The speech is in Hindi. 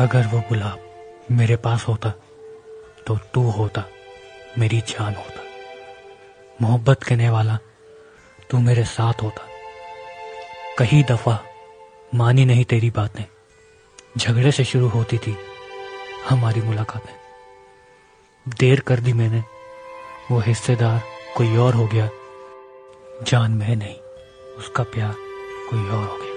अगर वो गुलाब मेरे पास होता तो तू होता, मेरी जान होता। मोहब्बत कहने वाला तू मेरे साथ होता। कई दफ़ा मानी नहीं तेरी बातें। झगड़े से शुरू होती थी हमारी मुलाकातें। देर कर दी मैंने, वो हिस्सेदार कोई और हो गया। जान में नहीं, उसका प्यार कोई और हो गया।